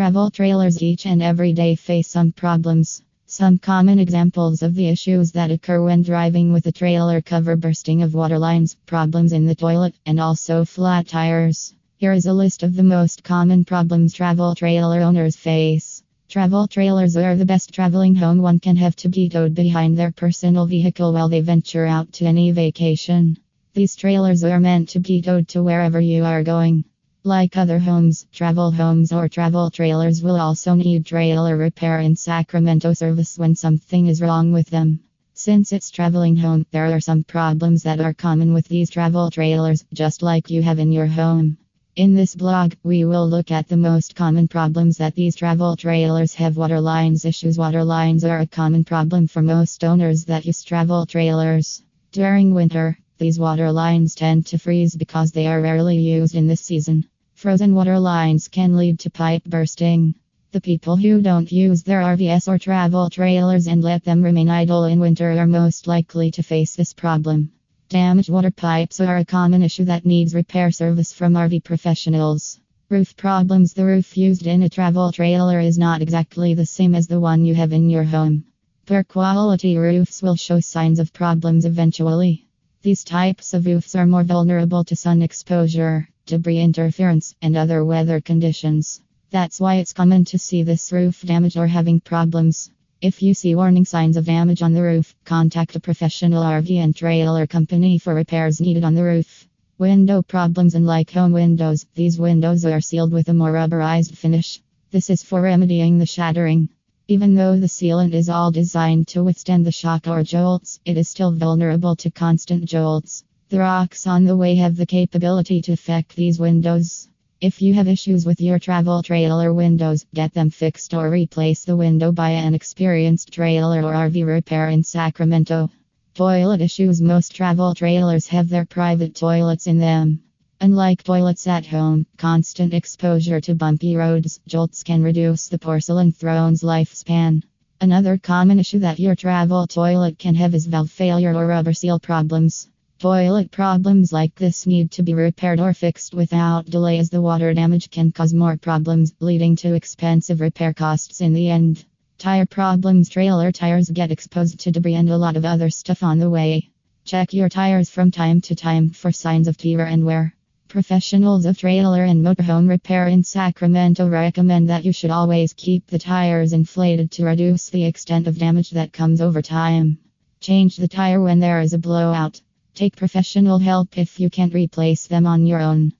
Travel trailers each and every day face some problems. Some common examples of the issues that occur when driving with a trailer cover bursting of water lines, problems in the toilet, and also flat tires. Here is a list of the most common problems travel trailer owners face. Travel trailers are the best traveling home one can have to be towed behind their personal vehicle while they venture out to any vacation. These trailers are meant to be towed to wherever you are going. Like other homes, travel homes or travel trailers will also need trailer repair and Sacramento service when something is wrong with them. Since it's traveling home, there are some problems that are common with these travel trailers, just like you have in your home. In this blog, we will look at the most common problems that these travel trailers have. Water lines issues. Water lines are a common problem for most owners that use travel trailers. During winter, these water lines tend to freeze because they are rarely used in this season. Frozen water lines can lead to pipe bursting. The people who don't use their RVs or travel trailers and let them remain idle in winter are most likely to face this problem. Damaged water pipes are a common issue that needs repair service from RV professionals. Roof problems The roof used in a travel trailer is not exactly the same as the one you have in your home. Poor quality roofs will show signs of problems eventually. These types of roofs are more vulnerable to sun exposure debris interference, and other weather conditions. That's why it's common to see this roof damaged or having problems. If you see warning signs of damage on the roof, contact a professional RV and trailer company for repairs needed on the roof. Window problems Unlike home windows, these windows are sealed with a more rubberized finish. This is for remedying the shattering. Even though the sealant is all designed to withstand the shock or jolts, it is still vulnerable to constant jolts. The rocks on the way have the capability to affect these windows. If you have issues with your travel trailer windows, get them fixed or replace the window by an experienced trailer or RV repair in Sacramento. Toilet issues Most travel trailers have their private toilets in them. Unlike toilets at home, constant exposure to bumpy roads, jolts can reduce the porcelain throne's lifespan. Another common issue that your travel toilet can have is valve failure or rubber seal problems. Toilet problems like this need to be repaired or fixed without delay as the water damage can cause more problems, leading to expensive repair costs in the end. Tire problems Trailer tires get exposed to debris and a lot of other stuff on the way. Check your tires from time to time for signs of tear and wear. Professionals of trailer and motorhome repair in Sacramento recommend that you should always keep the tires inflated to reduce the extent of damage that comes over time. Change the tire when there is a blowout. Take professional help if you can't replace them on your own.